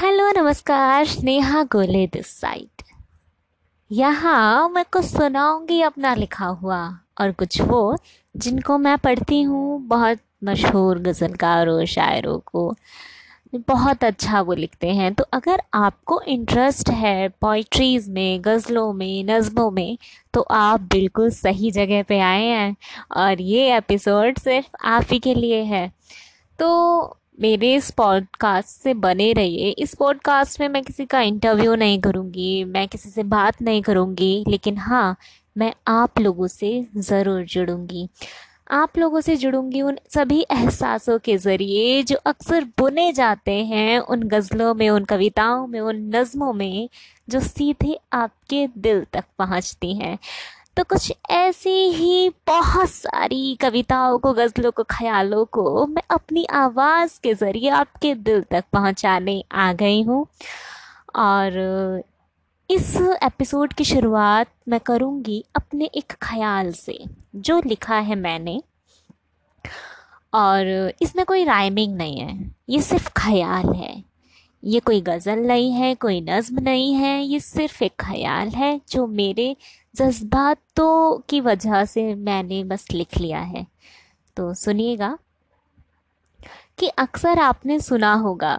Hello, नमस्कार, स्नेहा गोले this side यहाँ मैं कुछ सुनाऊँगी अपना लिखा हुआ और कुछ वो जिनको मैं पढ़ती हूँ, बहुत मशहूर गज़लकारों, शायरों को। बहुत अच्छा वो लिखते हैं। तो अगर आपको इंटरेस्ट है पोइट्रीज़ में, गज़लों में, नज़मों में तो आप बिल्कुल सही जगह पे आए हैं और ये एपिसोड सिर्फ़ आप ही के लिए है। तो मेरे इस पॉडकास्ट से बने रहिए। इस पॉडकास्ट में मैं किसी का इंटरव्यू नहीं करूँगी, मैं किसी से बात नहीं करूँगी, लेकिन हाँ मैं आप लोगों से ज़रूर जुड़ूँगी। आप लोगों से जुड़ूँगी उन सभी एहसासों के ज़रिए जो अक्सर बुने जाते हैं उन गज़लों में, उन कविताओं में, उन नज़मों में, जो सीधे आपके दिल तक पहुँचती हैं। तो कुछ ऐसी ही बहुत सारी कविताओं को, गज़लों को, ख्यालों को मैं अपनी आवाज़ के ज़रिए आपके दिल तक पहुँचाने आ गई हूँ। और इस एपिसोड की शुरुआत मैं करूँगी अपने एक ख्याल से, जो लिखा है मैंने। और इसमें कोई राइमिंग नहीं है, ये सिर्फ़ ख्याल है। ये कोई गज़ल नहीं है, कोई नज़म नहीं है, ये सिर्फ़ एक ख्याल है जो मेरे जज्बातों की वजह से मैंने बस लिख लिया है। तो सुनिएगा कि अक्सर आपने सुना होगा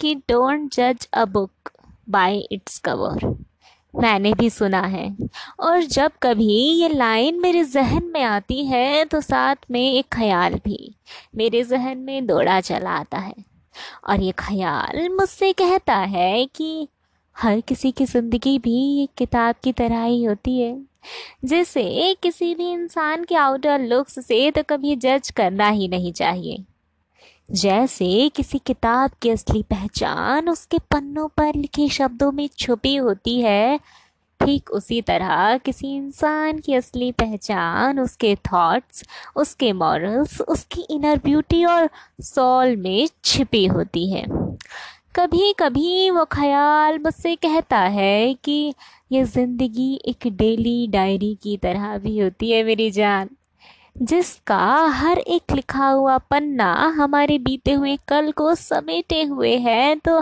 कि डोंट जज a book by its cover मैंने भी सुना है। और जब कभी ये लाइन मेरे जहन में आती है तो साथ में एक ख्याल भी मेरे जहन में दौड़ा चला आता है। और ये ख्याल मुझसे कहता है कि हर किसी की ज़िंदगी भी एक किताब की तरह ही होती है। जिसे किसी भी इंसान के आउटर लुक्स से तो कभी जज करना ही नहीं चाहिए। जैसे किसी किताब की असली पहचान उसके पन्नों पर लिखे शब्दों में छुपी होती है ठीक उसी तरह किसी इंसान की असली पहचान, उसके थॉट्स उसके मॉरल्स उसकी इनर ब्यूटी और सोल में छिपी होती है। कभी कभी वो ख्याल मुझसे कहता है कि ये ज़िंदगी एक डेली डायरी की तरह भी होती है मेरी जान, जिसका हर एक लिखा हुआ पन्ना हमारे बीते हुए कल को समेटे हुए है तो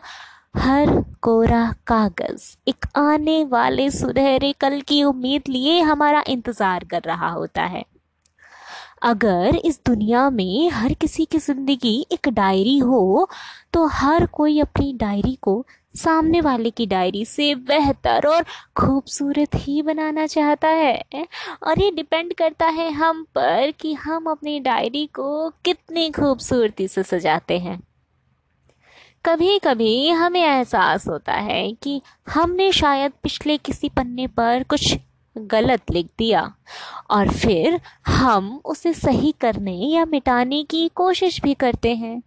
हर कोरा कागज़, एक आने वाले सुनहरे कल की उम्मीद लिए हमारा इंतज़ार कर रहा होता है। अगर इस दुनिया में हर किसी की ज़िंदगी एक डायरी हो तो हर कोई अपनी डायरी को सामने वाले की डायरी से बेहतर और खूबसूरत ही बनाना चाहता है। और ये डिपेंड करता है हम पर कि हम अपनी डायरी को कितनी खूबसूरती से सजाते हैं। कभी कभी हमें एहसास होता है कि हमने शायद पिछले किसी पन्ने पर कुछ गलत लिख दिया और फिर हम उसे सही करने या मिटाने की कोशिश भी करते हैं।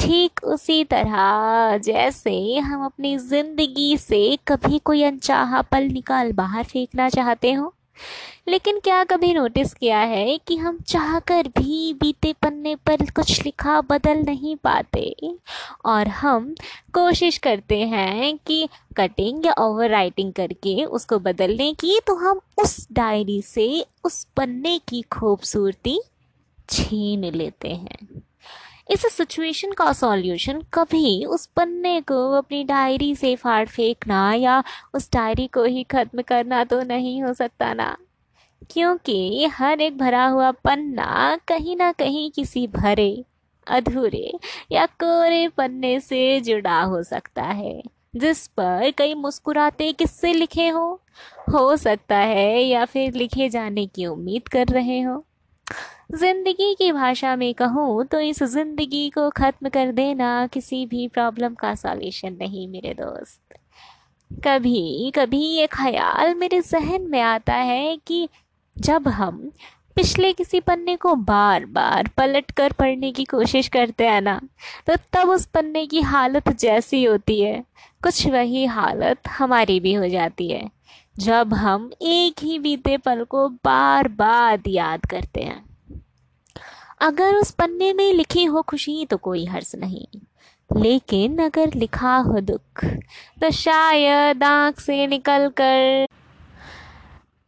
ठीक उसी तरह जैसे हम अपनी ज़िंदगी से कभी कोई अनचाहा पल निकाल बाहर फेंकना चाहते हो लेकिन क्या कभी नोटिस किया है कि हम चाहकर भी बीते पन्ने पर कुछ लिखा बदल नहीं पाते? और हम कोशिश करते हैं कि कटिंग या ओवर राइटिंग करके उसको बदलने की तो हम उस डायरी से उस पन्ने की खूबसूरती छीन लेते हैं। इस सिचुएशन का सॉल्यूशन कभी उस पन्ने को अपनी डायरी से फाड़ फेंकना या उस डायरी को ही खत्म करना तो नहीं हो सकता ना। क्योंकि हर एक भरा हुआ पन्ना कहीं ना कहीं किसी भरे, अधूरे या कोरे पन्ने से जुड़ा हो सकता है, जिस पर कई मुस्कुराते किस्से लिखे हो। हो सकता है या फिर लिखे जाने की उम्मीद कर रहे हो। ज़िंदगी की भाषा में कहूँ तो इस ज़िंदगी को खत्म कर देना किसी भी प्रॉब्लम का सॉल्यूशन नहीं, मेरे दोस्त। कभी कभी ये ख्याल मेरे जहन में आता है कि जब हम पिछले किसी पन्ने को बार बार पलट कर पढ़ने की कोशिश करते हैं ना तो तब उस पन्ने की हालत जैसी होती है। कुछ वही हालत हमारी भी हो जाती है, जब हम एक ही बीते पल को बार बार याद करते हैं। अगर उस पन्ने में लिखी हो खुशी तो कोई हर्ष नहीं। लेकिन अगर लिखा हो दुख तो शायद आँख से निकल कर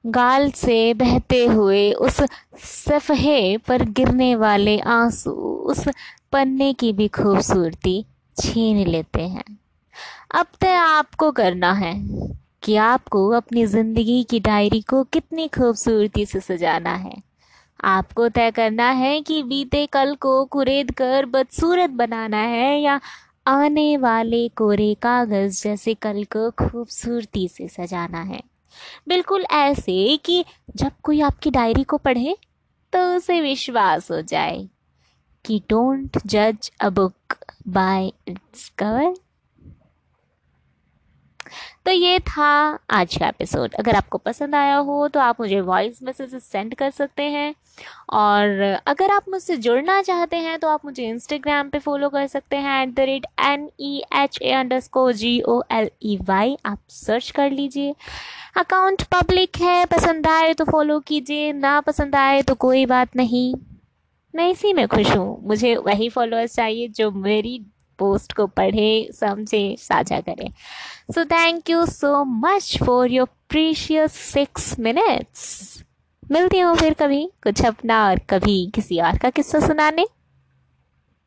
गाल से बहते हुए उस सफ़हे पर गिरने वाले आँसू उस पन्ने की भी खूबसूरती छीन लेते हैं। अब तय आपको करना है कि आपको अपनी ज़िंदगी की डायरी को कितनी खूबसूरती से सजाना है। आपको तय करना है कि बीते कल को कुरेद कर बदसूरत बनाना है या आने वाले कोरे कागज़ जैसे कल को खूबसूरती से सजाना है। बिल्कुल ऐसे कि जब कोई आपकी डायरी को पढ़े तो उसे विश्वास हो जाए कि डोंट जज a book by its cover तो ये था आज का एपिसोड अगर आपको पसंद आया हो तो आप मुझे वॉइस मैसेज सेंड कर सकते हैं। और अगर आप मुझसे जुड़ना चाहते हैं तो आप मुझे इंस्टाग्राम पे फॉलो कर सकते हैं at the rate N E H A underscore G O L E Y आप सर्च कर लीजिए। अकाउंट पब्लिक है, पसंद आए तो फॉलो कीजिए, ना पसंद आए तो कोई बात नहीं। मैं इसी में खुश हूँ। मुझे वही फॉलोअर्स चाहिए जो मेरी पोस्ट को पढ़े, समझे, साझा करें। So thank you so much for your precious six minutes मिलती हूँ फिर कभी, कुछ अपना और कभी किसी और का किस्सा सुनाने।